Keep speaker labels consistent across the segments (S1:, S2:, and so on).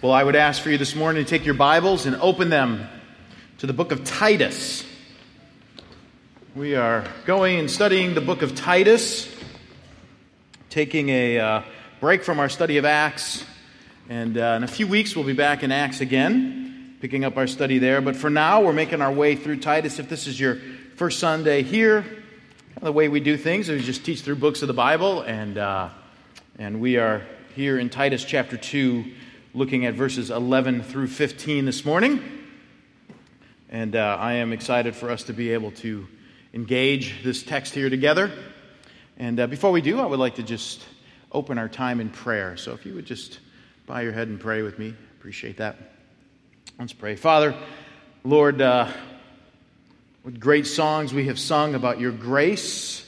S1: Well, I would ask for you this morning to take your Bibles and open them to the book of Titus. We are going and studying the book of Titus, taking a uh, break from our study of Acts. And uh, in a few weeks, we'll be back in Acts again, picking up our study there. But for now, we're making our way through Titus. If this is your first Sunday here, the way we do things is we just teach through books of the Bible. And, uh, and we are here in Titus chapter 2 looking at verses 11 through 15 this morning. And uh, I am excited for us to be able to engage this text here together. And uh, before we do, I would like to just open our time in prayer. So if you would just bow your head and pray with me, appreciate that. Let's pray. Father, Lord, uh, what great songs we have sung about your grace.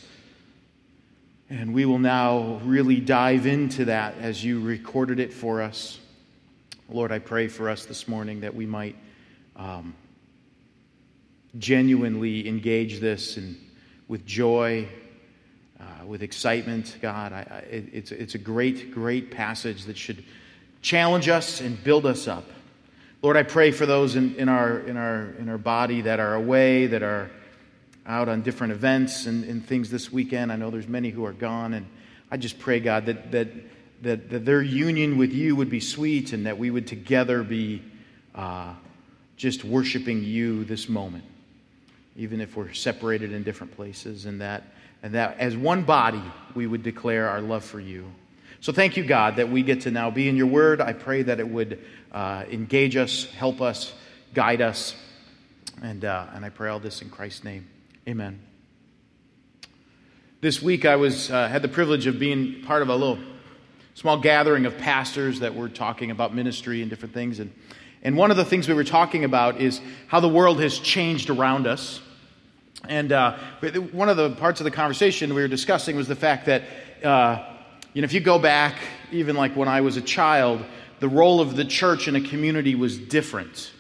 S1: And we will now really dive into that as you recorded it for us. Lord, I pray for us this morning that we might um, genuinely engage this and with joy, uh, with excitement. God, I, I, it's, it's a great, great passage that should challenge us and build us up. Lord, I pray for those in, in, our, in, our, in our body that are away, that are out on different events and, and things this weekend. I know there's many who are gone, and I just pray, God, that, that that, that their union with you would be sweet and that we would together be uh, just worshiping you this moment, even if we're separated in different places, and that, and that as one body we would declare our love for you. So thank you, God, that we get to now be in your word. I pray that it would uh, engage us, help us, guide us. And, uh, and I pray all this in Christ's name. Amen. This week I was, uh, had the privilege of being part of a little small gathering of pastors that were talking about ministry and different things. And, and one of the things we were talking about is how the world has changed around us. And uh, one of the parts of the conversation we were discussing was the fact that, uh, you know, if you go back, even like when I was a child, the role of the church in a community was different.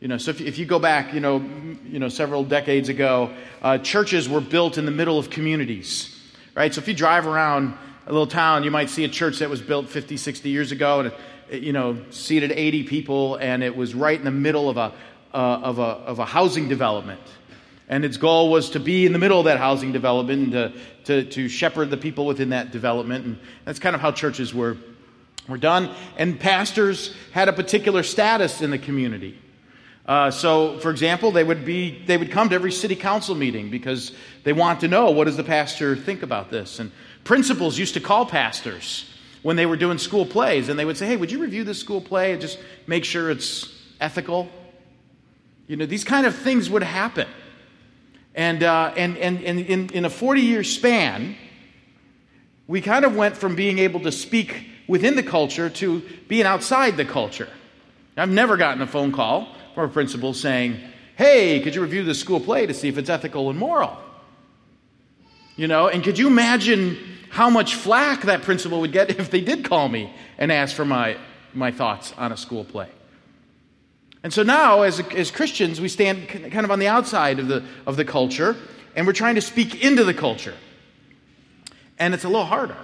S1: You know, so if, if you go back, you know, you know, several decades ago, uh, churches were built in the middle of communities, right? So if you drive around a little town, you might see a church that was built 50, 60 years ago, and it, you know, seated 80 people, and it was right in the middle of a, uh, of a, of a housing development. And its goal was to be in the middle of that housing development and to, to, to shepherd the people within that development. And that's kind of how churches were, were done. And pastors had a particular status in the community. Uh, so, for example, they would, be, they would come to every city council meeting because they want to know what does the pastor think about this. And Principals used to call pastors when they were doing school plays, and they would say, Hey, would you review this school play and just make sure it's ethical? You know, these kind of things would happen. And, uh, and, and, and in, in a 40 year span, we kind of went from being able to speak within the culture to being outside the culture. I've never gotten a phone call from a principal saying, Hey, could you review the school play to see if it's ethical and moral? You know, and could you imagine how much flack that principal would get if they did call me and ask for my, my thoughts on a school play? And so now, as, as Christians, we stand kind of on the outside of the, of the culture, and we're trying to speak into the culture. And it's a little harder.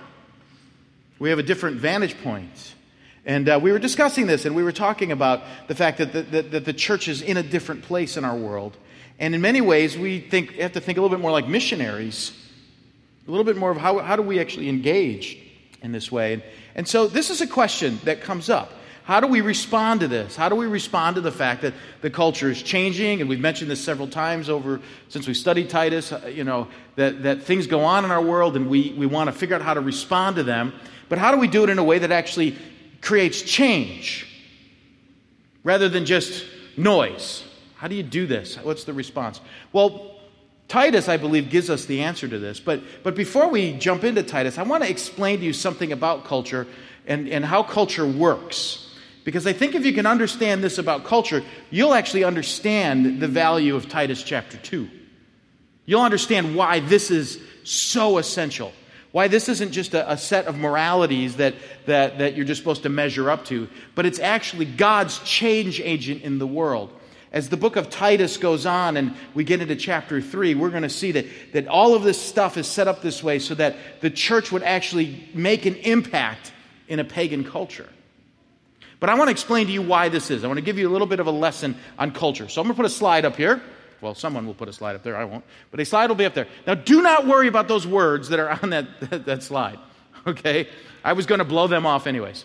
S1: We have a different vantage point. And uh, we were discussing this, and we were talking about the fact that the, that, that the church is in a different place in our world. And in many ways, we think, have to think a little bit more like missionaries a little bit more of how, how do we actually engage in this way. And, and so this is a question that comes up. How do we respond to this? How do we respond to the fact that the culture is changing? And we've mentioned this several times over since we studied Titus, uh, you know, that, that things go on in our world and we, we want to figure out how to respond to them. But how do we do it in a way that actually creates change rather than just noise? How do you do this? What's the response? Well, Titus, I believe, gives us the answer to this. But, but before we jump into Titus, I want to explain to you something about culture and, and how culture works. Because I think if you can understand this about culture, you'll actually understand the value of Titus chapter 2. You'll understand why this is so essential. Why this isn't just a, a, set of moralities that, that, that you're just supposed to measure up to, but it's actually God's change agent in the world as the book of Titus goes on and we get into chapter 3, we're going to see that, that all of this stuff is set up this way so that the church would actually make an impact in a pagan culture. But I want to explain to you why this is. I want to give you a little bit of a lesson on culture. So I'm going to put a slide up here. Well, someone will put a slide up there. I won't. But a slide will be up there. Now, do not worry about those words that are on that, that, that slide. Okay? I was going to blow them off anyways.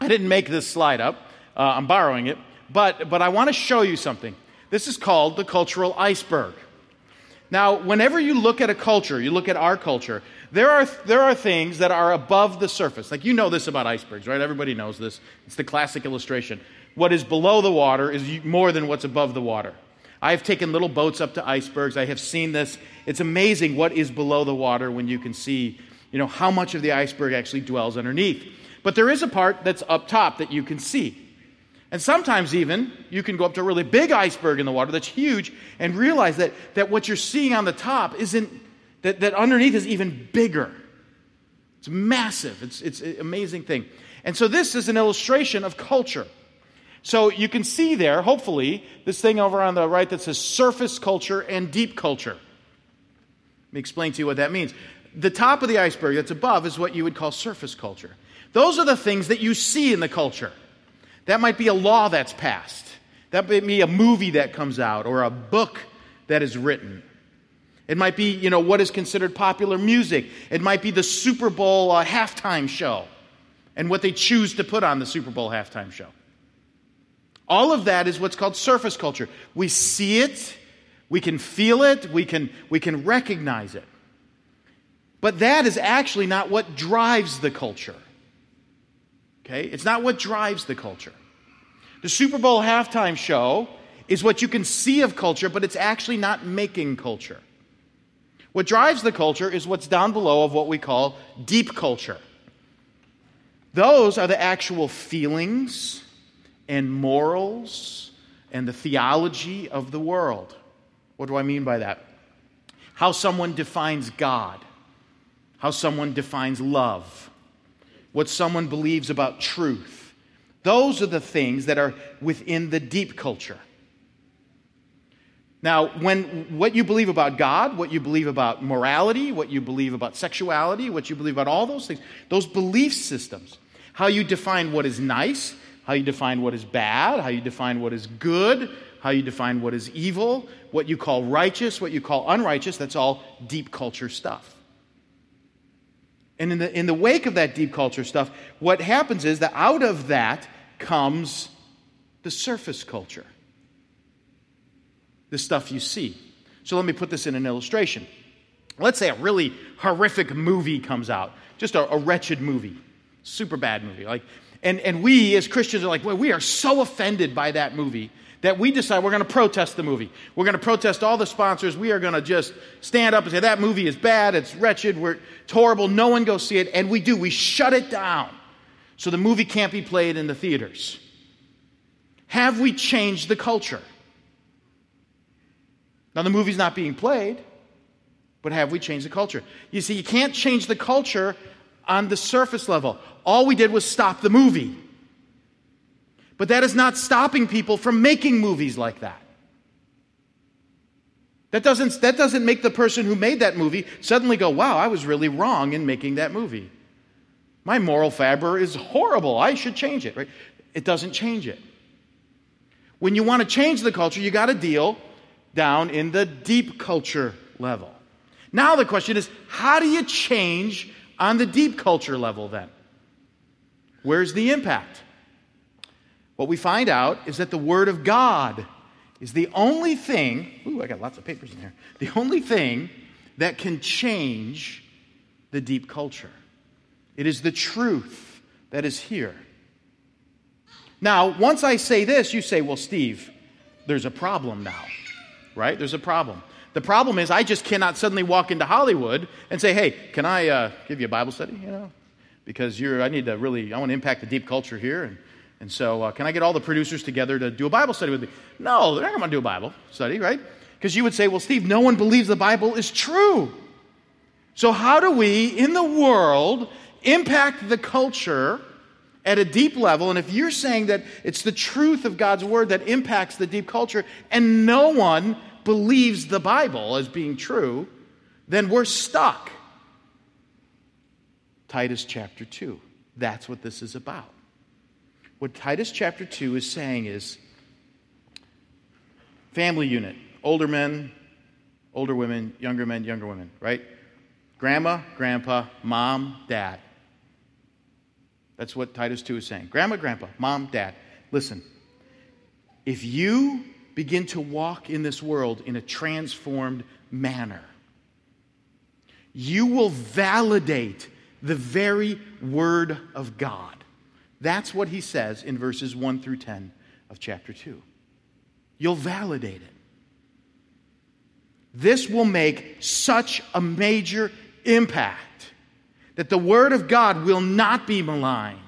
S1: I didn't make this slide up. Uh, I'm borrowing it. But, but I want to show you something. This is called the cultural iceberg. Now, whenever you look at a culture, you look at our culture, there are, there are things that are above the surface. Like you know this about icebergs, right? Everybody knows this. It's the classic illustration. What is below the water is more than what's above the water. I have taken little boats up to icebergs. I have seen this. It's amazing what is below the water when you can see, you know, how much of the iceberg actually dwells underneath. But there is a part that's up top that you can see. And sometimes, even, you can go up to a really big iceberg in the water that's huge and realize that, that what you're seeing on the top isn't, that, that underneath is even bigger. It's massive. It's, it's an amazing thing. And so, this is an illustration of culture. So, you can see there, hopefully, this thing over on the right that says surface culture and deep culture. Let me explain to you what that means. The top of the iceberg that's above is what you would call surface culture. Those are the things that you see in the culture. That might be a law that's passed. That might be a movie that comes out or a book that is written. It might be, you know, what is considered popular music. It might be the Super Bowl uh, halftime show and what they choose to put on the Super Bowl halftime show. All of that is what's called surface culture. We see it, we can feel it, we can, we can recognize it. But that is actually not what drives the culture. Okay? It's not what drives the culture. The Super Bowl halftime show is what you can see of culture, but it's actually not making culture. What drives the culture is what's down below of what we call deep culture. Those are the actual feelings and morals and the theology of the world. What do I mean by that? How someone defines God, how someone defines love, what someone believes about truth. Those are the things that are within the deep culture. Now, when what you believe about God, what you believe about morality, what you believe about sexuality, what you believe about all those things, those belief systems, how you define what is nice, how you define what is bad, how you define what is good, how you define what is evil, what you call righteous, what you call unrighteous, that's all deep culture stuff. And in the, in the wake of that deep culture stuff, what happens is that out of that comes the surface culture, the stuff you see. So let me put this in an illustration. Let's say a really horrific movie comes out, just a, a wretched movie, super bad movie. Like, and, and we as Christians are like, well, we are so offended by that movie that we decide we're going to protest the movie. We're going to protest all the sponsors. We are going to just stand up and say, that movie is bad, it's wretched, we're, it's horrible, no one go see it. And we do. We shut it down so the movie can't be played in the theaters. Have we changed the culture? Now, the movie's not being played, but have we changed the culture? You see, you can't change the culture on the surface level. All we did was stop the movie. But that is not stopping people from making movies like that. That doesn't, that doesn't make the person who made that movie suddenly go, wow, I was really wrong in making that movie. My moral fiber is horrible. I should change it, right? It doesn't change it. When you want to change the culture, you got to deal down in the deep culture level. Now the question is, how do you change on the deep culture level then? Where's the impact? What we find out is that the Word of God is the only thing, ooh, I got lots of papers in here, the only thing that can change the deep culture. It is the truth that is here. Now, once I say this, you say, well, Steve, there's a problem now, right? There's a problem. The problem is, I just cannot suddenly walk into Hollywood and say, hey, can I uh, give you a Bible study? You know, because you're, I need to really, I want to impact the deep culture here. And and so, uh, can I get all the producers together to do a Bible study with me? No, they're not going to do a Bible study, right? Because you would say, well, Steve, no one believes the Bible is true. So, how do we, in the world, impact the culture at a deep level? And if you're saying that it's the truth of God's word that impacts the deep culture, and no one believes the Bible as being true, then we're stuck. Titus chapter 2. That's what this is about. What Titus chapter 2 is saying is family unit, older men, older women, younger men, younger women, right? Grandma, grandpa, mom, dad. That's what Titus 2 is saying. Grandma, grandpa, mom, dad. Listen, if you begin to walk in this world in a transformed manner, you will validate the very Word of God. That's what he says in verses 1 through 10 of chapter 2. You'll validate it. This will make such a major impact that the Word of God will not be maligned,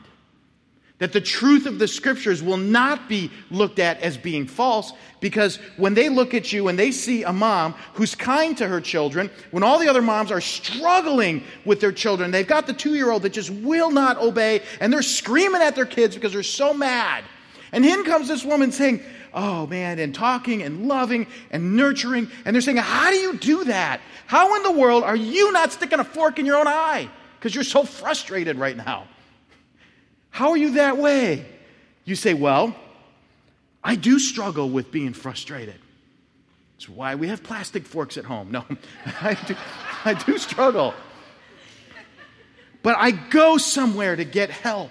S1: that the truth of the Scriptures will not be looked at as being false, because when they look at you and they see a mom who's kind to her children, when all the other moms are struggling with their children, they've got the two year old that just will not obey, and they're screaming at their kids because they're so mad. And in comes this woman saying, Oh man, and talking and loving and nurturing. And they're saying, How do you do that? How in the world are you not sticking a fork in your own eye? Because you're so frustrated right now. How are you that way? You say, Well, I do struggle with being frustrated. That's why we have plastic forks at home. No, I do, I do struggle. But I go somewhere to get help.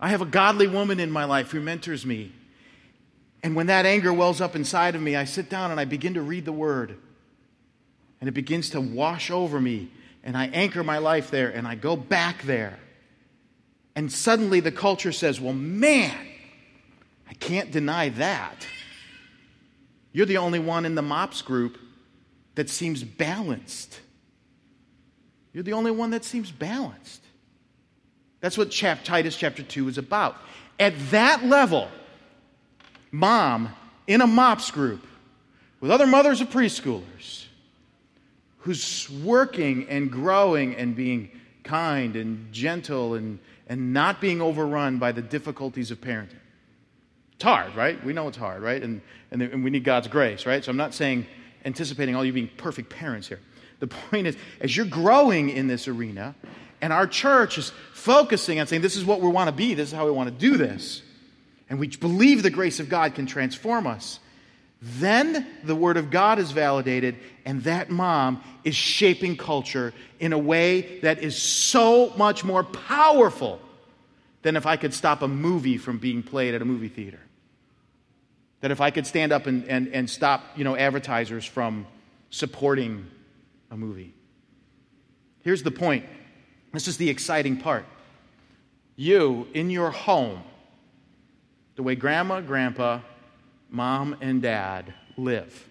S1: I have a godly woman in my life who mentors me. And when that anger wells up inside of me, I sit down and I begin to read the word. And it begins to wash over me. And I anchor my life there and I go back there. And suddenly the culture says, well, man, I can't deny that. You're the only one in the MOPS group that seems balanced. You're the only one that seems balanced. That's what chap- Titus chapter 2 is about. At that level, mom in a MOPS group with other mothers of preschoolers who's working and growing and being kind and gentle and, and not being overrun by the difficulties of parenting. It's hard, right? We know it's hard, right? And, and, and we need God's grace, right? So I'm not saying anticipating all you being perfect parents here. The point is, as you're growing in this arena, and our church is focusing on saying, this is what we want to be, this is how we want to do this, and we believe the grace of God can transform us, then the Word of God is validated, and that mom is shaping culture in a way that is so much more powerful than if I could stop a movie from being played at a movie theater. That if I could stand up and, and, and stop you know, advertisers from supporting a movie. Here's the point this is the exciting part. You, in your home, the way grandma, grandpa, mom, and dad live,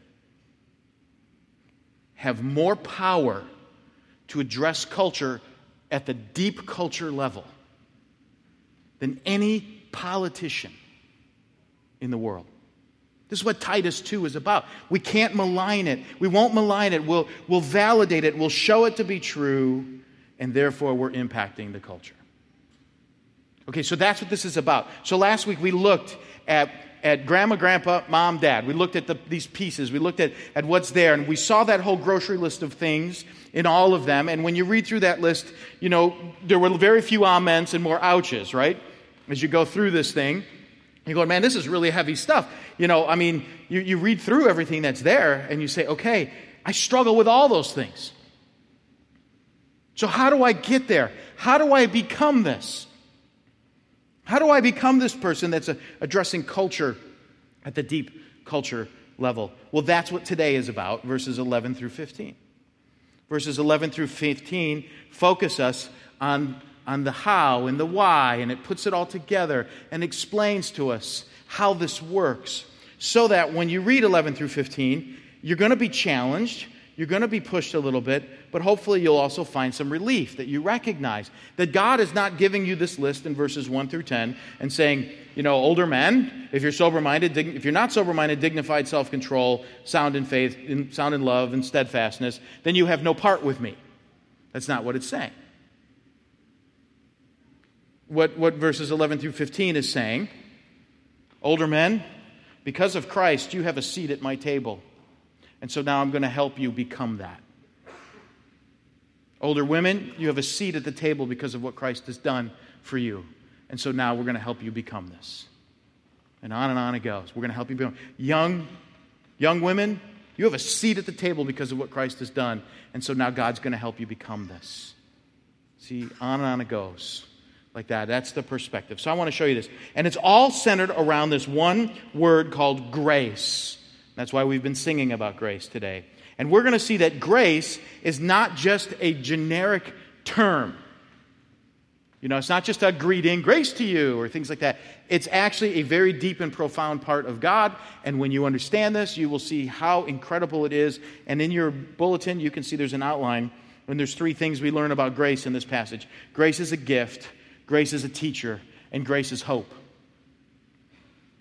S1: have more power to address culture at the deep culture level than any politician in the world. This is what Titus 2 is about. We can't malign it. We won't malign it. We'll, we'll validate it. We'll show it to be true, and therefore we're impacting the culture. Okay, so that's what this is about. So last week we looked at, at grandma, grandpa, mom, dad. We looked at the, these pieces. We looked at, at what's there, and we saw that whole grocery list of things in all of them. And when you read through that list, you know, there were very few amens and more ouches, right? as you go through this thing. You go, man, this is really heavy stuff. You know, I mean, you, you read through everything that's there and you say, okay, I struggle with all those things. So, how do I get there? How do I become this? How do I become this person that's addressing culture at the deep culture level? Well, that's what today is about, verses 11 through 15. Verses 11 through 15 focus us on on the how and the why, and it puts it all together and explains to us how this works. So that when you read 11 through 15, you're going to be challenged, you're going to be pushed a little bit, but hopefully you'll also find some relief that you recognize that God is not giving you this list in verses 1 through 10 and saying, you know, older men, if you're sober minded, if you're not sober minded, dignified self control, sound in faith, sound in love, and steadfastness, then you have no part with me. That's not what it's saying what, what verses 11 through 15 is saying. Older men, because of Christ, you have a seat at my table. And so now I'm going to help you become that. Older women, you have a seat at the table because of what Christ has done for you. And so now we're going to help you become this. And on and on it goes. We're going to help you become young, young women. You have a seat at the table because of what Christ has done. And so now God's going to help you become this. See, on and on it goes. Like that. That's the perspective. So I want to show you this. And it's all centered around this one word called grace. That's why we've been singing about grace today. And we're going to see that grace is not just a generic term. You know, it's not just a greeting, grace to you, or things like that. It's actually a very deep and profound part of God. And when you understand this, you will see how incredible it is. And in your bulletin, you can see there's an outline. And there's three things we learn about grace in this passage grace is a gift, grace is a teacher, and grace is hope.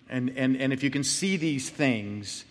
S1: And, and, and if you can see these things,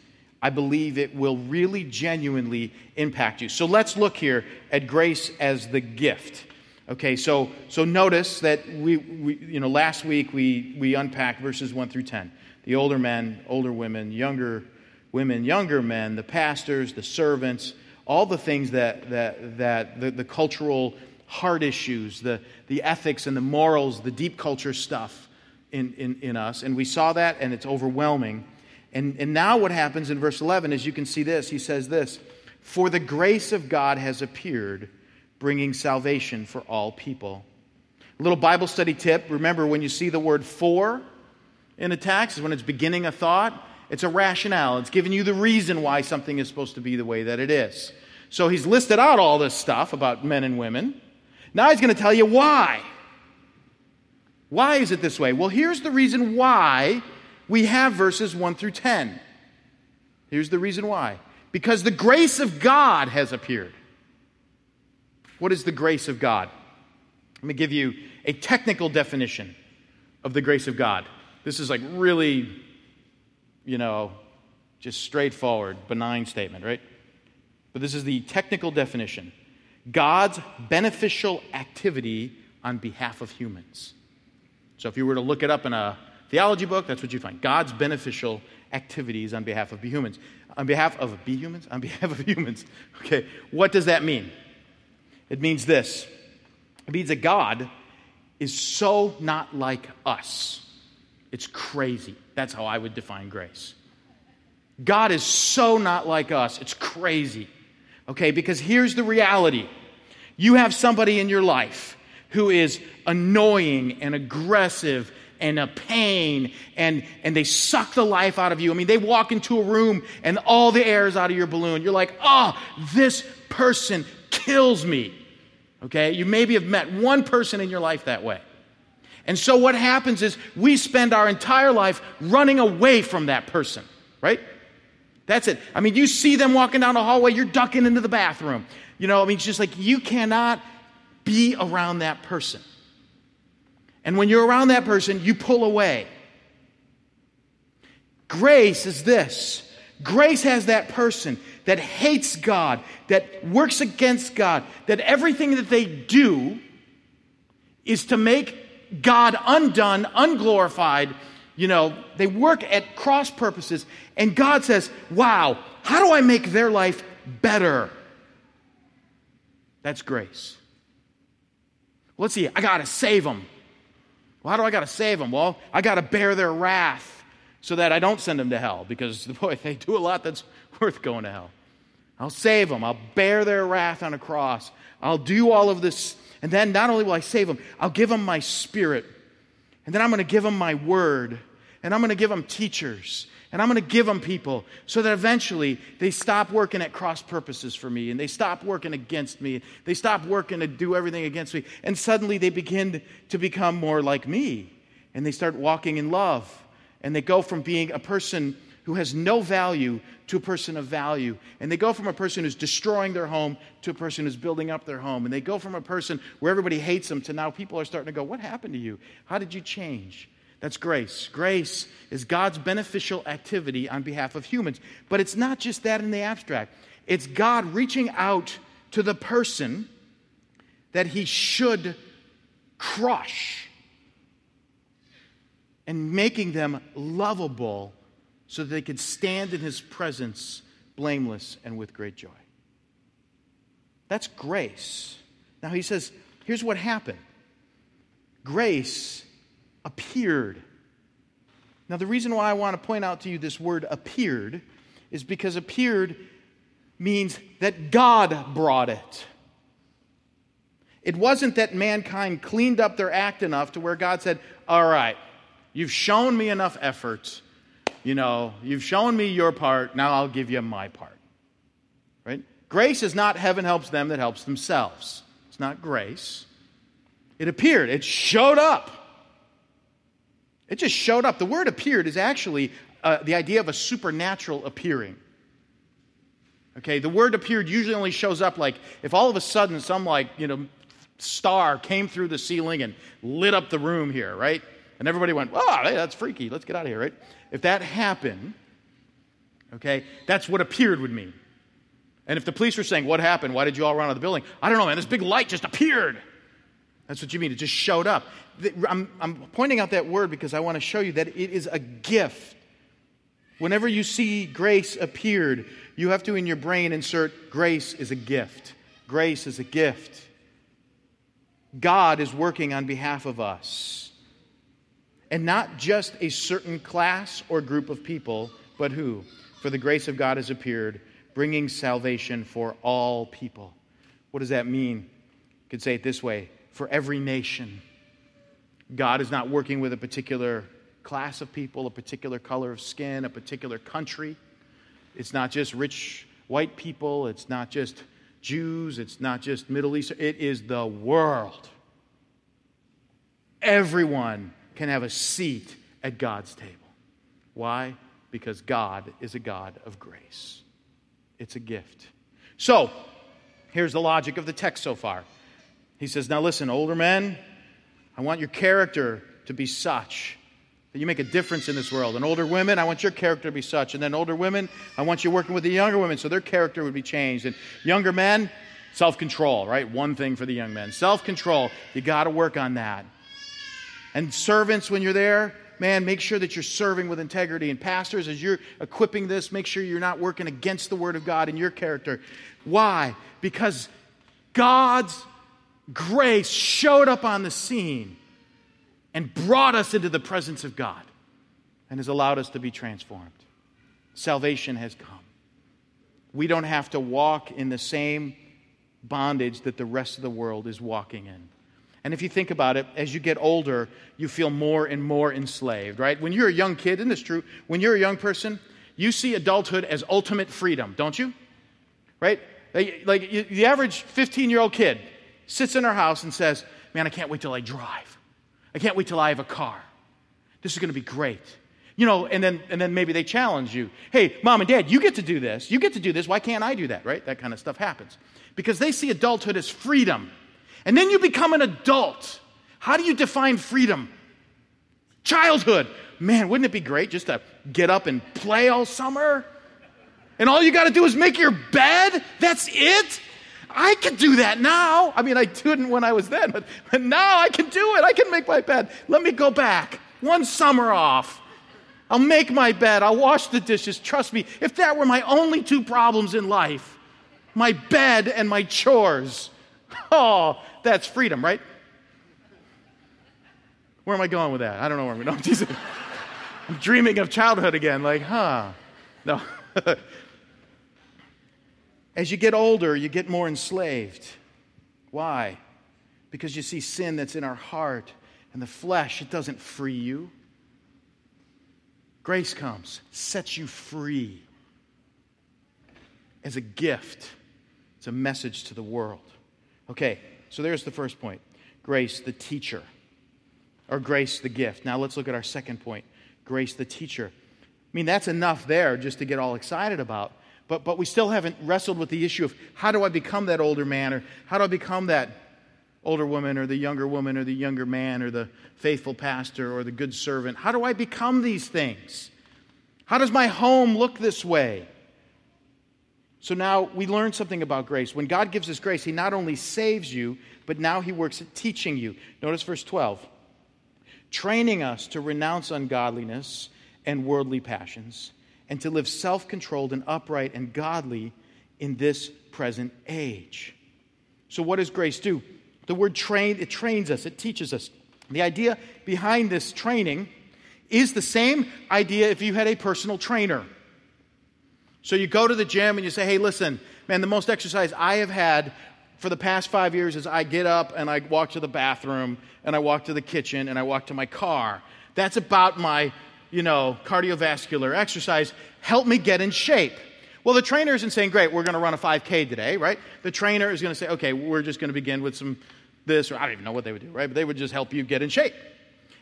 S1: I believe it will really genuinely impact you. So let's look here at grace as the gift. Okay, so, so notice that we, we, you know, last week we, we unpacked verses 1 through 10. The older men, older women, younger women, younger men, the pastors, the servants, all the things that, that, that the, the cultural heart issues, the, the ethics and the morals, the deep culture stuff in, in, in us. And we saw that, and it's overwhelming. And, and now what happens in verse 11 is you can see this. He says this For the grace of God has appeared bringing salvation for all people. A little Bible study tip remember, when you see the word for in a text, when it's beginning a thought, it's a rationale. It's giving you the reason why something is supposed to be the way that it is. So he's listed out all this stuff about men and women. Now he's going to tell you why. Why is it this way? Well, here's the reason why we have verses 1 through 10. Here's the reason why. Because the grace of God has appeared. What is the grace of God? Let me give you a technical definition of the grace of God. This is like really, you know, just straightforward, benign statement, right? But this is the technical definition God's beneficial activity on behalf of humans. So if you were to look it up in a theology book, that's what you'd find. God's beneficial activities on behalf of humans. On behalf of be humans? On behalf of humans. Okay, what does that mean? It means this it means that God is so not like us. It's crazy. That's how I would define grace. God is so not like us. It's crazy. Okay, because here's the reality you have somebody in your life who is annoying and aggressive and a pain and, and they suck the life out of you. I mean, they walk into a room and all the air is out of your balloon. You're like, oh, this person kills me. Okay? You maybe have met one person in your life that way. And so what happens is we spend our entire life running away from that person, right? That's it. I mean, you see them walking down the hallway, you're ducking into the bathroom. You know, I mean, it's just like you cannot be around that person. And when you're around that person, you pull away. Grace is this grace has that person that hates God, that works against God, that everything that they do is to make God undone, unglorified. You know, they work at cross purposes, and God says, Wow, how do I make their life better? That's grace. Let's see, I got to save them. How do I got to save them? Well, I got to bear their wrath so that I don't send them to hell because, boy, they do a lot that's worth going to hell. I'll save them. I'll bear their wrath on a cross. I'll do all of this. And then not only will I save them, I'll give them my spirit. And then I'm going to give them my word. And I'm going to give them teachers. And I'm going to give them people so that eventually they stop working at cross purposes for me and they stop working against me. They stop working to do everything against me. And suddenly they begin to become more like me. And they start walking in love. And they go from being a person who has no value to a person of value. And they go from a person who's destroying their home to a person who's building up their home. And they go from a person where everybody hates them to now people are starting to go, What happened to you? How did you change? That's grace. Grace is God's beneficial activity on behalf of humans. But it's not just that in the abstract, it's God reaching out to the person that he should crush and making them lovable so that they could stand in his presence blameless and with great joy. That's grace. Now he says, here's what happened grace appeared. Now, the reason why I want to point out to you this word appeared is because appeared means that God brought it. It wasn't that mankind cleaned up their act enough to where God said, All right, you've shown me enough effort. You know, you've shown me your part. Now I'll give you my part. Right? Grace is not heaven helps them that helps themselves. It's not grace. It appeared, it showed up. It just showed up. The word appeared is actually uh, the idea of a supernatural appearing. Okay, the word appeared usually only shows up like if all of a sudden some like, you know, star came through the ceiling and lit up the room here, right? And everybody went, oh, hey, that's freaky. Let's get out of here, right? If that happened, okay, that's what appeared would mean. And if the police were saying, what happened? Why did you all run out of the building? I don't know, man. This big light just appeared. That's what you mean. It just showed up. I'm, I'm pointing out that word because I want to show you that it is a gift. Whenever you see grace appeared, you have to in your brain insert grace is a gift. Grace is a gift. God is working on behalf of us. And not just a certain class or group of people, but who? For the grace of God has appeared, bringing salvation for all people. What does that mean? You could say it this way for every nation. God is not working with a particular class of people, a particular color of skin, a particular country. It's not just rich white people, it's not just Jews, it's not just Middle East, it is the world. Everyone can have a seat at God's table. Why? Because God is a God of grace. It's a gift. So, here's the logic of the text so far. He says, Now listen, older men, I want your character to be such that you make a difference in this world. And older women, I want your character to be such. And then older women, I want you working with the younger women so their character would be changed. And younger men, self control, right? One thing for the young men self control. You got to work on that. And servants, when you're there, man, make sure that you're serving with integrity. And pastors, as you're equipping this, make sure you're not working against the Word of God in your character. Why? Because God's grace showed up on the scene and brought us into the presence of God and has allowed us to be transformed. Salvation has come. We don't have to walk in the same bondage that the rest of the world is walking in. And if you think about it, as you get older, you feel more and more enslaved, right? When you're a young kid, isn't this true? When you're a young person, you see adulthood as ultimate freedom, don't you? Right? Like, the average 15 year old kid sits in our house and says, Man, I can't wait till I drive. I can't wait till I have a car. This is going to be great. You know, and then, and then maybe they challenge you. Hey, mom and dad, you get to do this. You get to do this. Why can't I do that, right? That kind of stuff happens. Because they see adulthood as freedom. And then you become an adult. How do you define freedom? Childhood. Man, wouldn't it be great just to get up and play all summer? And all you got to do is make your bed? That's it? I could do that now. I mean, I didn't when I was then, but, but now I can do it. I can make my bed. Let me go back. One summer off. I'll make my bed. I'll wash the dishes. Trust me, if that were my only two problems in life, my bed and my chores, oh, that's freedom, right? Where am I going with that? I don't know where I'm going. I'm dreaming of childhood again. Like, huh? No. As you get older, you get more enslaved. Why? Because you see sin that's in our heart and the flesh, it doesn't free you. Grace comes, sets you free as a gift. It's a message to the world. Okay, so there's the first point grace, the teacher, or grace, the gift. Now let's look at our second point grace, the teacher. I mean, that's enough there just to get all excited about. But, but we still haven't wrestled with the issue of how do I become that older man or how do I become that older woman or the younger woman or the younger man or the faithful pastor or the good servant? How do I become these things? How does my home look this way? So now we learn something about grace. When God gives us grace, He not only saves you, but now He works at teaching you. Notice verse 12 training us to renounce ungodliness and worldly passions and to live self controlled and upright and godly in this present age. So, what does grace do? The word train, it trains us, it teaches us. The idea behind this training is the same idea if you had a personal trainer. So you go to the gym and you say, hey, listen, man, the most exercise I have had for the past five years is I get up and I walk to the bathroom and I walk to the kitchen and I walk to my car. That's about my, you know, cardiovascular exercise. Help me get in shape. Well, the trainer isn't saying, great, we're going to run a 5K today, right? The trainer is going to say, okay, we're just going to begin with some this, or I don't even know what they would do, right? But they would just help you get in shape.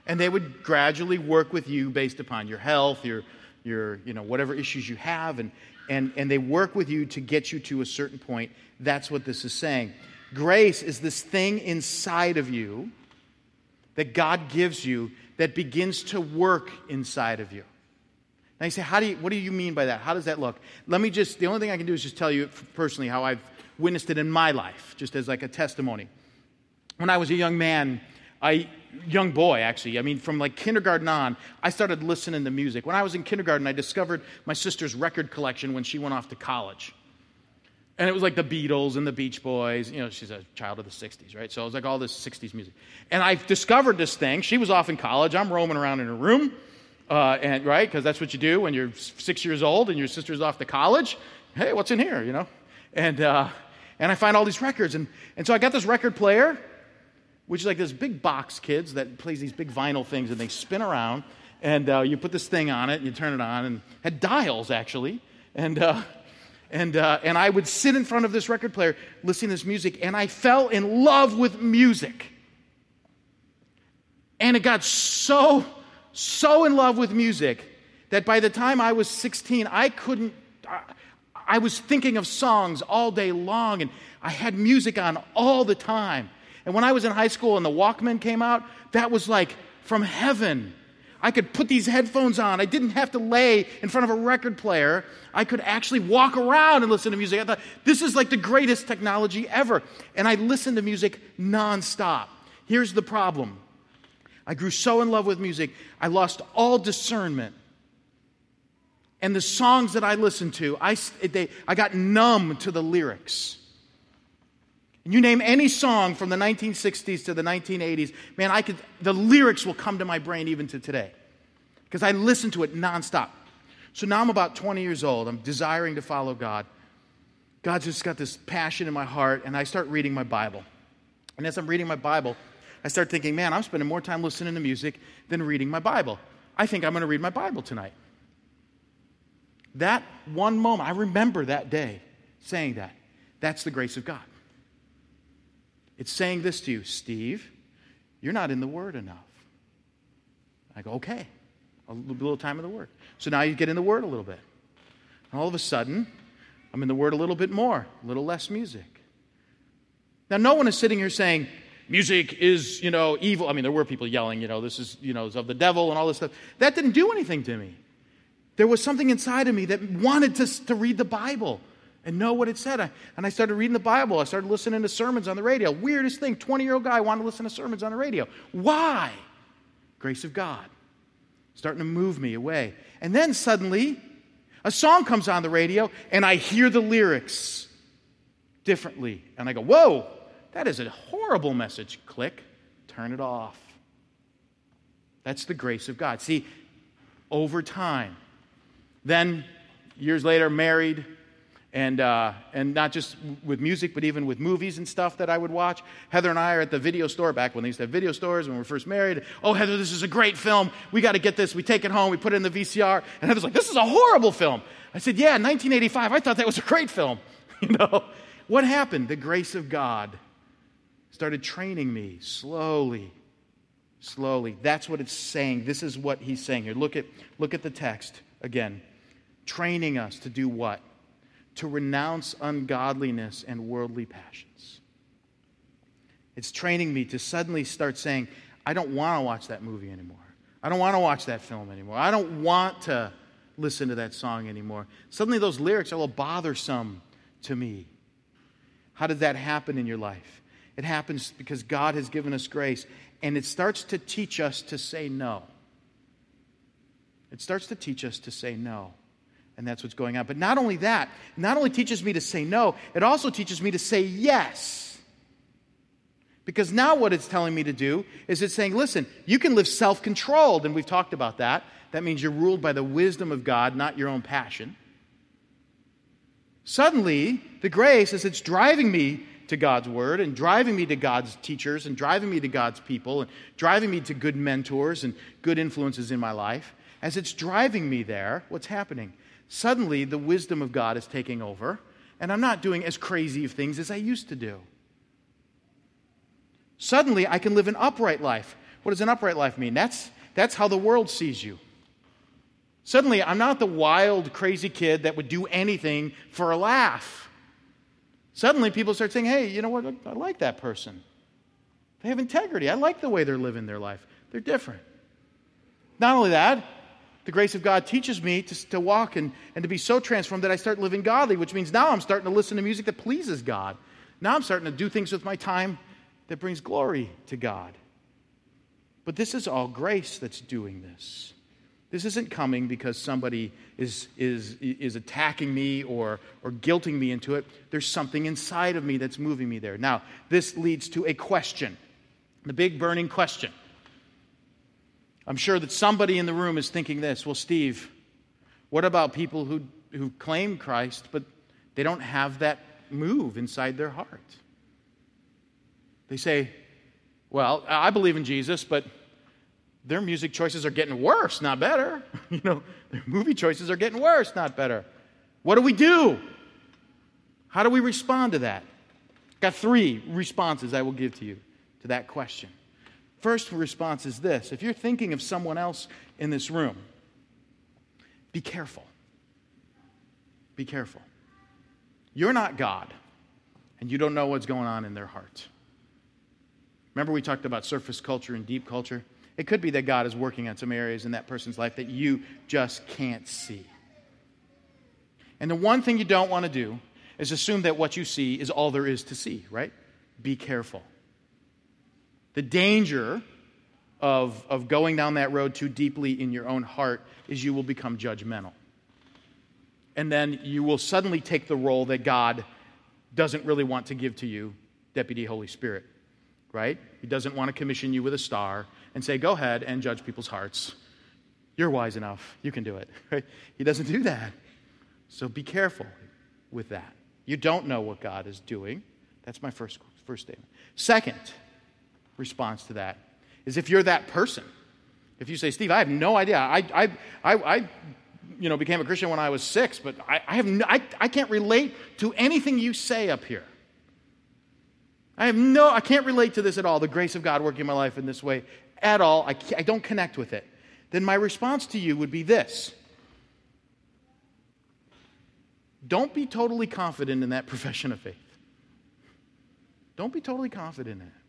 S1: And they would gradually work with you based upon your health, your, your you know, whatever issues you have, and, and, and they work with you to get you to a certain point. That's what this is saying. Grace is this thing inside of you that God gives you that begins to work inside of you. Now you say, how do you, what do you mean by that? How does that look? Let me just, the only thing I can do is just tell you personally how I've witnessed it in my life, just as like a testimony. When I was a young man, I, young boy actually, I mean from like kindergarten on, I started listening to music. When I was in kindergarten, I discovered my sister's record collection when she went off to college. And it was like the Beatles and the Beach Boys. You know, she's a child of the 60s, right? So it was like all this 60s music. And I discovered this thing. She was off in college. I'm roaming around in her room. Uh, and right, because that's what you do when you're six years old and your sister's off to college. Hey, what's in here? You know, and uh, and I find all these records, and and so I got this record player, which is like this big box, kids, that plays these big vinyl things, and they spin around, and uh, you put this thing on it, and you turn it on, and had dials actually, and. Uh, and, uh, and I would sit in front of this record player listening to this music, and I fell in love with music. And it got so so in love with music that by the time I was 16, I couldn't, I was thinking of songs all day long and I had music on all the time. And when I was in high school and the Walkman came out, that was like from heaven. I could put these headphones on. I didn't have to lay in front of a record player. I could actually walk around and listen to music. I thought, this is like the greatest technology ever. And I listened to music nonstop. Here's the problem I grew so in love with music, I lost all discernment. And the songs that I listened to, I, they, I got numb to the lyrics. And you name any song from the 1960s to the 1980s, man, I could, the lyrics will come to my brain even to today. Because I listened to it nonstop. So now I'm about 20 years old. I'm desiring to follow God. God's just got this passion in my heart, and I start reading my Bible. And as I'm reading my Bible, I start thinking, man, I'm spending more time listening to music than reading my Bible. I think I'm going to read my Bible tonight. That one moment, I remember that day saying that. That's the grace of God. It's saying this to you, Steve, you're not in the Word enough. I go, okay, a little time in the Word. So now you get in the Word a little bit. And all of a sudden, I'm in the Word a little bit more, a little less music. Now, no one is sitting here saying, music is, you know, evil. I mean, there were people yelling, you know, this is, you know, is of the devil and all this stuff. That didn't do anything to me. There was something inside of me that wanted to, to read the Bible and know what it said. I, and I started reading the Bible. I started listening to sermons on the radio. Weirdest thing 20 year old guy wanted to listen to sermons on the radio. Why? Grace of God. Starting to move me away. And then suddenly, a song comes on the radio, and I hear the lyrics differently. And I go, whoa, that is a horrible message. Click, turn it off. That's the grace of God. See, over time, then years later, married, and, uh, and not just with music, but even with movies and stuff that I would watch. Heather and I are at the video store back when they used to have video stores when we were first married. Oh, Heather, this is a great film. We got to get this. We take it home, we put it in the VCR. And Heather's like, this is a horrible film. I said, yeah, 1985. I thought that was a great film. You know, what happened? The grace of God started training me slowly, slowly. That's what it's saying. This is what he's saying here. Look at, look at the text again. Training us to do what? To renounce ungodliness and worldly passions. It's training me to suddenly start saying, I don't want to watch that movie anymore. I don't want to watch that film anymore. I don't want to listen to that song anymore. Suddenly, those lyrics are a little bothersome to me. How did that happen in your life? It happens because God has given us grace, and it starts to teach us to say no. It starts to teach us to say no. And that's what's going on. But not only that, not only teaches me to say no, it also teaches me to say yes. Because now what it's telling me to do is it's saying, listen, you can live self controlled, and we've talked about that. That means you're ruled by the wisdom of God, not your own passion. Suddenly, the grace, as it's driving me to God's word and driving me to God's teachers and driving me to God's people and driving me to good mentors and good influences in my life, as it's driving me there, what's happening? Suddenly, the wisdom of God is taking over, and I'm not doing as crazy of things as I used to do. Suddenly, I can live an upright life. What does an upright life mean? That's, that's how the world sees you. Suddenly, I'm not the wild, crazy kid that would do anything for a laugh. Suddenly, people start saying, hey, you know what? I like that person. They have integrity. I like the way they're living their life. They're different. Not only that, the grace of God teaches me to, to walk and, and to be so transformed that I start living godly, which means now I'm starting to listen to music that pleases God. Now I'm starting to do things with my time that brings glory to God. But this is all grace that's doing this. This isn't coming because somebody is, is, is attacking me or, or guilting me into it. There's something inside of me that's moving me there. Now, this leads to a question the big burning question. I'm sure that somebody in the room is thinking this well, Steve, what about people who, who claim Christ, but they don't have that move inside their heart? They say, well, I believe in Jesus, but their music choices are getting worse, not better. you know, their movie choices are getting worse, not better. What do we do? How do we respond to that? Got three responses I will give to you to that question. First response is this if you're thinking of someone else in this room, be careful. Be careful. You're not God, and you don't know what's going on in their heart. Remember, we talked about surface culture and deep culture? It could be that God is working on some areas in that person's life that you just can't see. And the one thing you don't want to do is assume that what you see is all there is to see, right? Be careful. The danger of, of going down that road too deeply in your own heart is you will become judgmental. And then you will suddenly take the role that God doesn't really want to give to you, Deputy Holy Spirit right? He doesn't want to commission you with a star and say, go ahead and judge people's hearts. You're wise enough. You can do it. Right? He doesn't do that. So be careful with that. You don't know what God is doing. That's my first, first statement. Second response to that is if you're that person, if you say, Steve, I have no idea. I, I, I, I you know, became a Christian when I was six, but I, I, have no, I, I can't relate to anything you say up here. I have no, I can't relate to this at all, the grace of God working in my life in this way at all. I, I don't connect with it. Then my response to you would be this Don't be totally confident in that profession of faith. Don't be totally confident in it.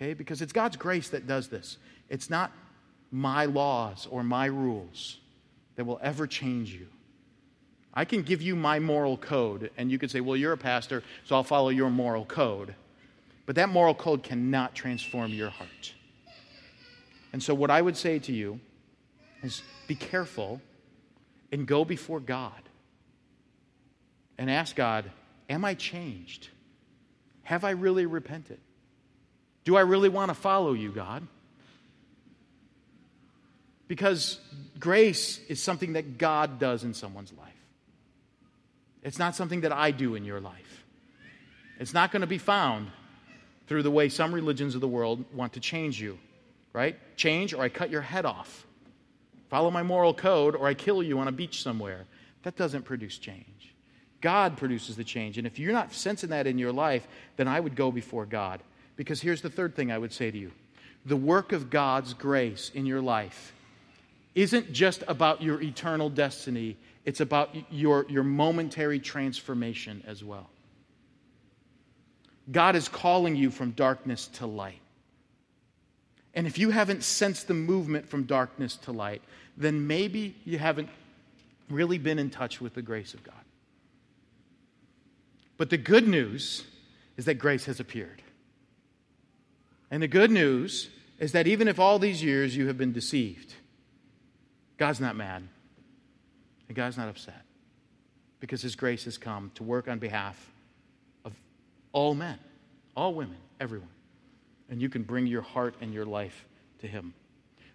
S1: Okay? Because it's God's grace that does this. It's not my laws or my rules that will ever change you. I can give you my moral code, and you could say, Well, you're a pastor, so I'll follow your moral code. But that moral code cannot transform your heart. And so, what I would say to you is be careful and go before God and ask God, Am I changed? Have I really repented? Do I really want to follow you, God? Because grace is something that God does in someone's life. It's not something that I do in your life. It's not going to be found through the way some religions of the world want to change you, right? Change or I cut your head off. Follow my moral code or I kill you on a beach somewhere. That doesn't produce change. God produces the change. And if you're not sensing that in your life, then I would go before God. Because here's the third thing I would say to you the work of God's grace in your life isn't just about your eternal destiny, it's about your, your momentary transformation as well. God is calling you from darkness to light. And if you haven't sensed the movement from darkness to light, then maybe you haven't really been in touch with the grace of God. But the good news is that grace has appeared. And the good news is that even if all these years you have been deceived, God's not mad. And God's not upset because His grace has come to work on behalf of all men, All women, everyone. And you can bring your heart and your life to Him.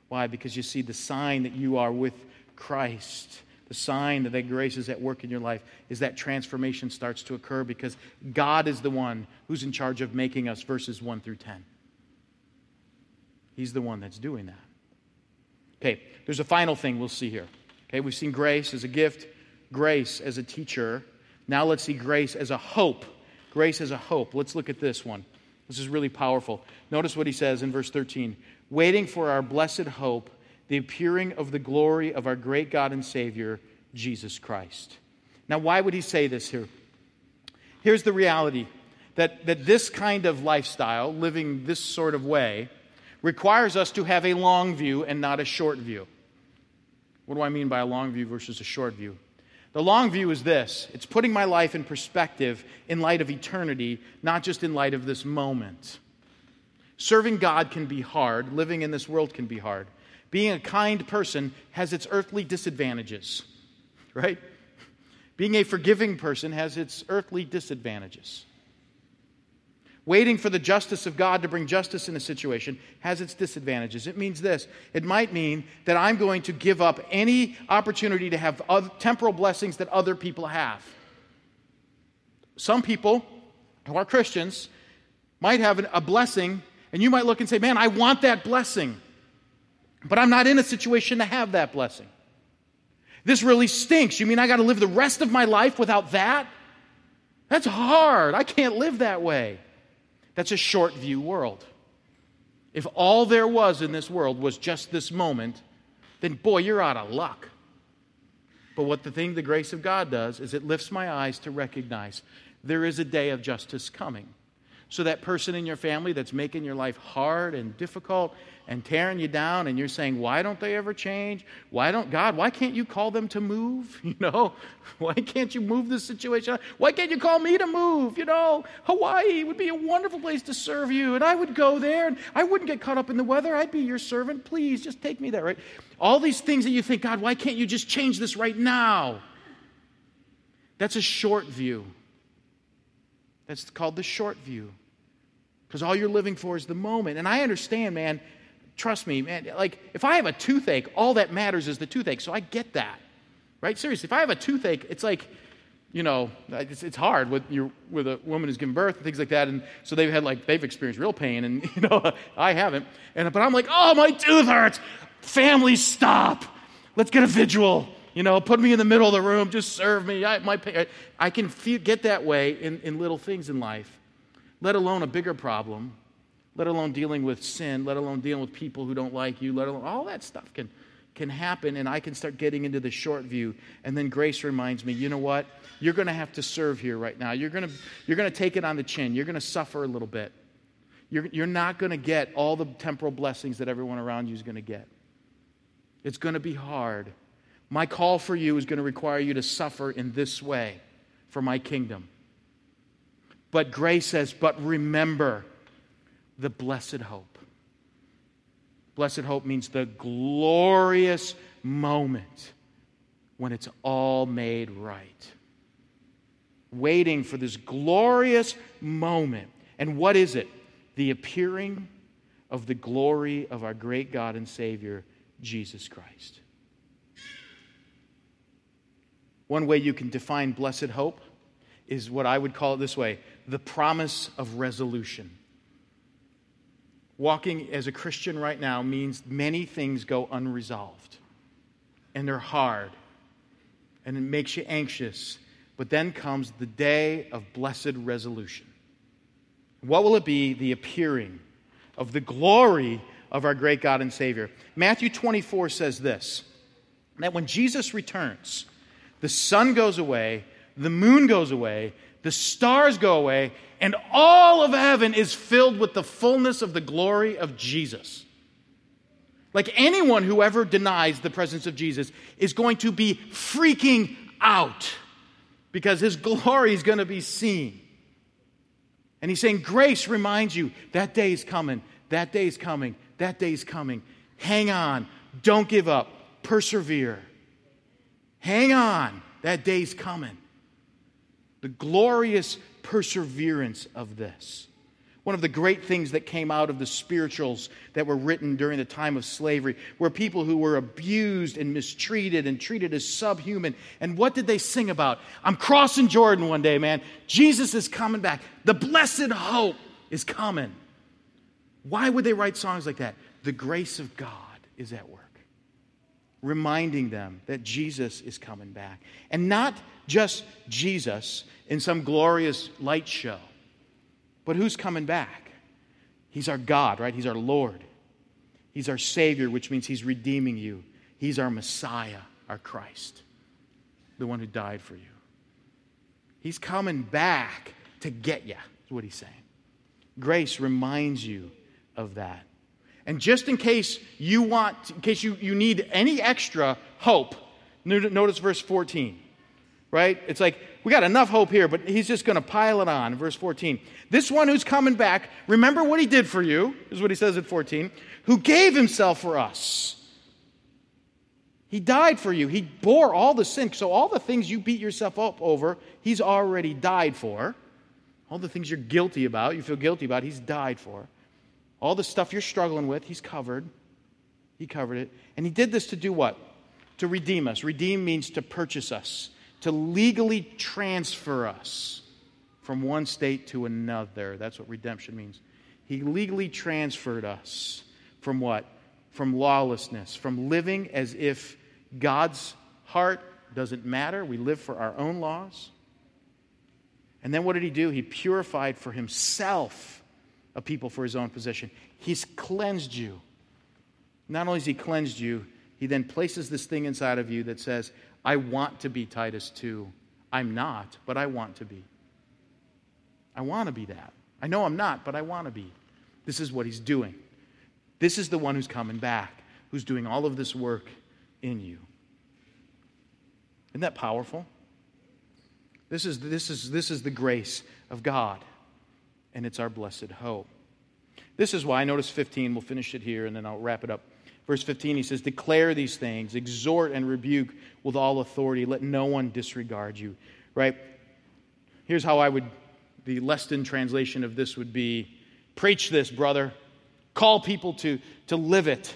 S1: Why? Because you see the sign that you are with Christ, the sign that that grace is at work in your life, is that transformation starts to occur because God is the one who's in charge of making us, verses 1 through 10. He's the one that's doing that. Okay, there's a final thing we'll see here. Okay, we've seen grace as a gift, grace as a teacher. Now let's see grace as a hope. Grace as a hope. Let's look at this one. This is really powerful. Notice what he says in verse 13 waiting for our blessed hope, the appearing of the glory of our great God and Savior, Jesus Christ. Now, why would he say this here? Here's the reality that, that this kind of lifestyle, living this sort of way, requires us to have a long view and not a short view. What do I mean by a long view versus a short view? The long view is this it's putting my life in perspective in light of eternity, not just in light of this moment. Serving God can be hard, living in this world can be hard. Being a kind person has its earthly disadvantages, right? Being a forgiving person has its earthly disadvantages. Waiting for the justice of God to bring justice in a situation has its disadvantages. It means this it might mean that I'm going to give up any opportunity to have temporal blessings that other people have. Some people who are Christians might have a blessing, and you might look and say, Man, I want that blessing, but I'm not in a situation to have that blessing. This really stinks. You mean I got to live the rest of my life without that? That's hard. I can't live that way. That's a short view world. If all there was in this world was just this moment, then boy, you're out of luck. But what the thing the grace of God does is it lifts my eyes to recognize there is a day of justice coming. So that person in your family that's making your life hard and difficult and tearing you down and you're saying, why don't they ever change? Why don't, God, why can't you call them to move? You know, why can't you move this situation? Why can't you call me to move? You know, Hawaii would be a wonderful place to serve you and I would go there and I wouldn't get caught up in the weather. I'd be your servant. Please just take me there, right? All these things that you think, God, why can't you just change this right now? That's a short view. That's called the short view. Because all you're living for is the moment. And I understand, man, trust me, man, like if I have a toothache, all that matters is the toothache. So I get that. Right? Seriously, if I have a toothache, it's like, you know, it's, it's hard with your with a woman who's given birth and things like that. And so they've had like they've experienced real pain, and you know, I haven't. And but I'm like, oh, my tooth hurts. Family, stop. Let's get a vigil. You know, put me in the middle of the room. Just serve me. I, my, I can feel, get that way in, in little things in life, let alone a bigger problem let alone dealing with sin, let alone dealing with people who don't like you, let alone all that stuff can, can happen, and I can start getting into the short view. And then grace reminds me, you know what? You're going to have to serve here right now. You're going to, you're going to take it on the chin. You're going to suffer a little bit. You're, you're not going to get all the temporal blessings that everyone around you is going to get. It's going to be hard. My call for you is going to require you to suffer in this way for my kingdom. But grace says, but remember, the blessed hope. Blessed hope means the glorious moment when it's all made right. Waiting for this glorious moment. And what is it? The appearing of the glory of our great God and Savior, Jesus Christ. One way you can define blessed hope is what I would call it this way the promise of resolution. Walking as a Christian right now means many things go unresolved, and they're hard, and it makes you anxious. But then comes the day of blessed resolution. What will it be? The appearing of the glory of our great God and Savior. Matthew 24 says this that when Jesus returns, the sun goes away, the moon goes away, the stars go away, and all of heaven is filled with the fullness of the glory of Jesus. Like anyone who ever denies the presence of Jesus is going to be freaking out because his glory is going to be seen. And he's saying, Grace reminds you that day is coming, that day is coming, that day is coming. Hang on, don't give up, persevere. Hang on, that day's coming the glorious perseverance of this. One of the great things that came out of the spirituals that were written during the time of slavery were people who were abused and mistreated and treated as subhuman. And what did they sing about? I'm crossing Jordan one day, man. Jesus is coming back. The blessed hope is coming. Why would they write songs like that? The grace of God is at work, reminding them that Jesus is coming back. And not just Jesus in some glorious light show but who's coming back? He's our God, right? He's our Lord. He's our Savior, which means He's redeeming you. He's our Messiah, our Christ, the one who died for you. He's coming back to get you, is what He's saying. Grace reminds you of that. And just in case you want, in case you, you need any extra hope, notice verse 14 right? It's like, we got enough hope here, but he's just going to pile it on. Verse 14. This one who's coming back, remember what he did for you, is what he says at 14, who gave himself for us. He died for you. He bore all the sin. So, all the things you beat yourself up over, he's already died for. All the things you're guilty about, you feel guilty about, he's died for. All the stuff you're struggling with, he's covered. He covered it. And he did this to do what? To redeem us. Redeem means to purchase us to legally transfer us from one state to another. That's what redemption means. He legally transferred us from what? From lawlessness, from living as if God's heart doesn't matter. We live for our own laws. And then what did he do? He purified for himself a people for his own possession. He's cleansed you. Not only has he cleansed you, he then places this thing inside of you that says, I want to be Titus 2. I'm not, but I want to be. I want to be that. I know I'm not, but I want to be. This is what he's doing. This is the one who's coming back, who's doing all of this work in you. Isn't that powerful? This is, this is, this is the grace of God, and it's our blessed hope. This is why, notice 15, we'll finish it here, and then I'll wrap it up. Verse 15, he says, Declare these things, exhort and rebuke with all authority. Let no one disregard you. Right? Here's how I would, the Leston translation of this would be Preach this, brother. Call people to, to live it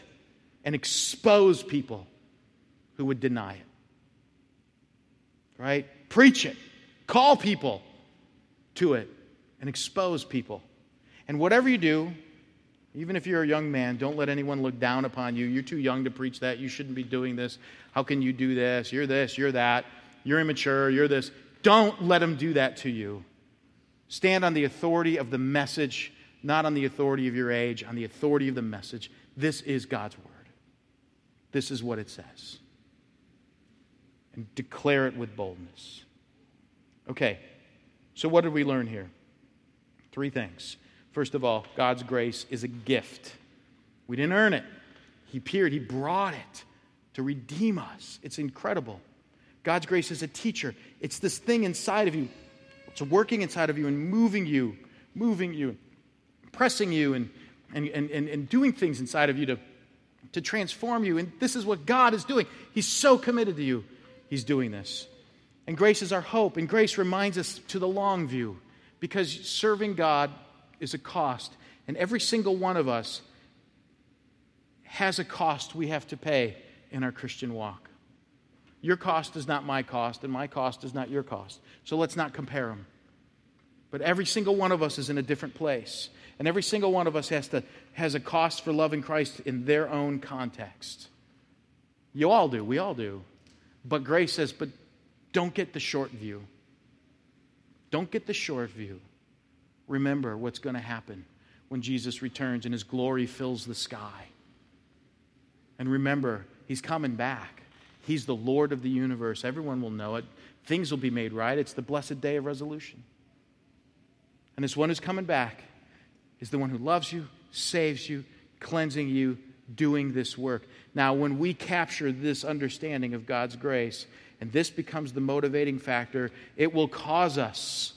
S1: and expose people who would deny it. Right? Preach it. Call people to it and expose people. And whatever you do, even if you're a young man, don't let anyone look down upon you. You're too young to preach that. You shouldn't be doing this. How can you do this? You're this, you're that. You're immature, you're this. Don't let them do that to you. Stand on the authority of the message, not on the authority of your age, on the authority of the message. This is God's word. This is what it says. And declare it with boldness. Okay, so what did we learn here? Three things. First of all, God's grace is a gift. We didn't earn it. He appeared, He brought it to redeem us. It's incredible. God's grace is a teacher. It's this thing inside of you. It's working inside of you and moving you, moving you, pressing you, and, and, and, and, doing things inside of you to, to transform you. And this is what God is doing. He's so committed to you. He's doing this. And grace is our hope. And grace reminds us to the long view because serving God is a cost. And every single one of us has a cost we have to pay in our Christian walk. Your cost is not my cost, and my cost is not your cost. So let's not compare them. But every single one of us is in a different place. And every single one of us has, to, has a cost for loving Christ in their own context. You all do. We all do. But grace says, but don't get the short view. Don't get the short view remember what's going to happen when Jesus returns and his glory fills the sky. And remember, he's coming back. He's the Lord of the universe. Everyone will know it. Things will be made right. It's the blessed day of resolution. And this one who's coming back is the one who loves you, saves you, cleansing you, doing this work. Now, when we capture this understanding of God's grace, and this becomes the motivating factor, it will cause us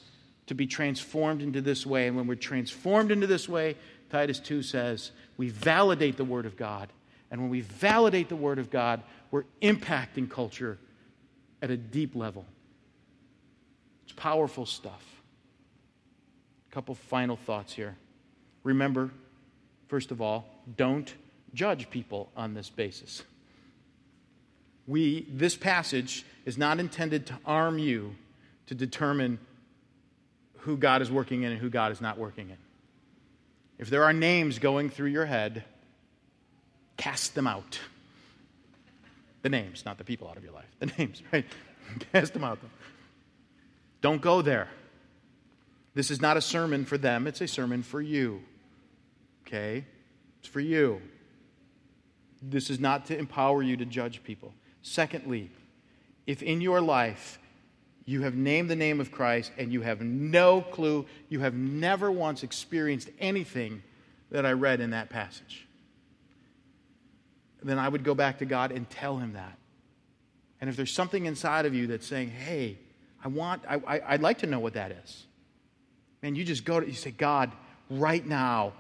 S1: to be transformed into this way. And when we're transformed into this way, Titus 2 says, we validate the Word of God. And when we validate the Word of God, we're impacting culture at a deep level. It's powerful stuff. A couple final thoughts here. remember, first of all, don't judge people on this basis. We, this passage is not intended to arm you to determine who God is working in and who God is not working in. If there are names going through your head, cast them out. The names, not the people out of your life. The names, right? cast them out. Don't go there. This is not a sermon for them, it's a sermon for you. Okay? It's for you. This is not to empower you to judge people. Secondly, if in your life you have named the name of Christ and you have no clue, you have never once experienced anything that I read in that passage, then I would go back to God and tell him that. And if there's something inside of you that's saying, hey, I want, I, I, would like to know what that is. Man, you just go to, you say, God, right now,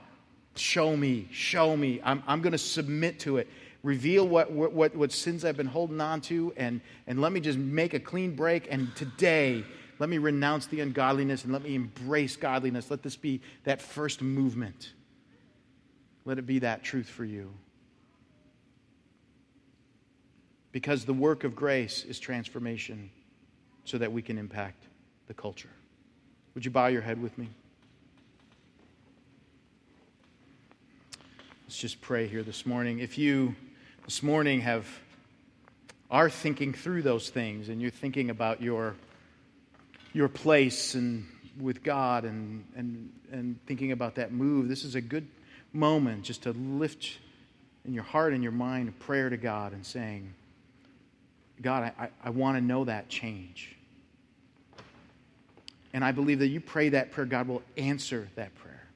S1: show me, show me. I'm, I'm going to submit to it reveal what, what, what sins I've been holding on to, and, and let me just make a clean break. And today, let me renounce the ungodliness and let me embrace godliness. Let this be that first movement. Let it be that truth for you. Because the work of grace is transformation so that we can impact the culture. Would you bow your head with me? Let's just pray here this morning. If you this morning have are thinking through those things and you're thinking about your your place and with God and and and thinking about that move, this is a good moment just to lift in your heart and your mind a prayer to God and saying, God, I, I want to know that change. And I believe that you pray that prayer, God will answer that prayer.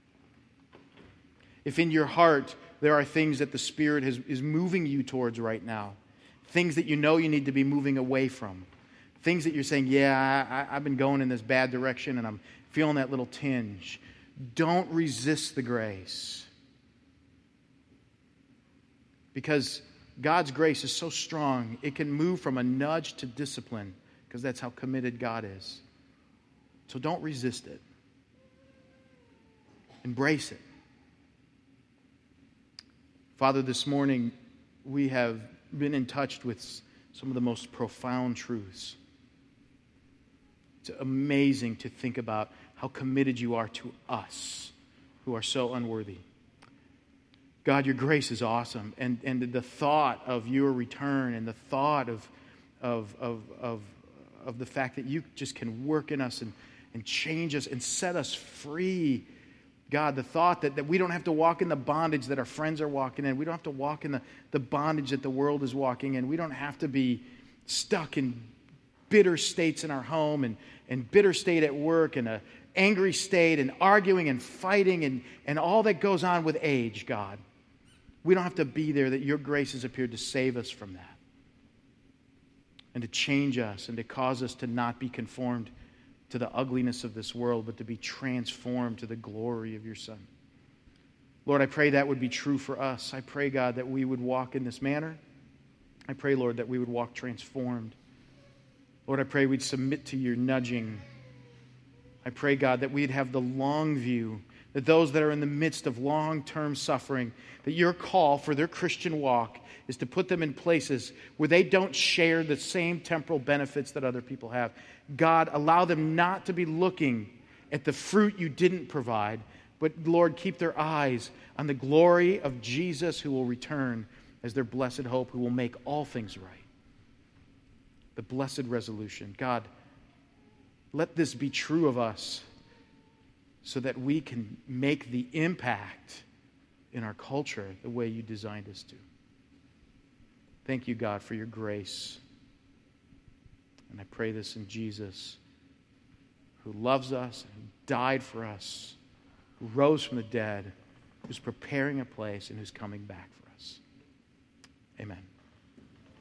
S1: If in your heart there are things that the Spirit has, is moving you towards right now, things that you know you need to be moving away from, things that you're saying, Yeah, I, I've been going in this bad direction and I'm feeling that little tinge. Don't resist the grace. Because God's grace is so strong, it can move from a nudge to discipline, because that's how committed God is. So don't resist it, embrace it. Father, this morning we have been in touch with some of the most profound truths. It's amazing to think about how committed you are to us who are so unworthy. God, your grace is awesome. And, and the thought of your return and the thought of, of, of, of, of the fact that you just can work in us and, and change us and set us free God, the thought that, that we don't have to walk in the bondage that our friends are walking in. We don't have to walk in the, the bondage that the world is walking in. We don't have to be stuck in bitter states in our home and, and bitter state at work and an angry state and arguing and fighting and, and all that goes on with age, God. We don't have to be there, that your grace has appeared to save us from that and to change us and to cause us to not be conformed to the ugliness of this world, but to be transformed to the glory of your Son. Lord, I pray that would be true for us. I pray, God, that we would walk in this manner. I pray, Lord, that we would walk transformed. Lord, I pray we'd submit to your nudging. I pray, God, that we'd have the long view, that those that are in the midst of long term suffering, that your call for their Christian walk is to put them in places where they don't share the same temporal benefits that other people have. God, allow them not to be looking at the fruit you didn't provide, but Lord, keep their eyes on the glory of Jesus who will return as their blessed hope, who will make all things right. The blessed resolution. God, let this be true of us so that we can make the impact in our culture the way you designed us to. Thank you, God, for your grace. And I pray this in Jesus, who loves us, who died for us, who rose from the dead, who's preparing a place, and who's coming back for us. Amen.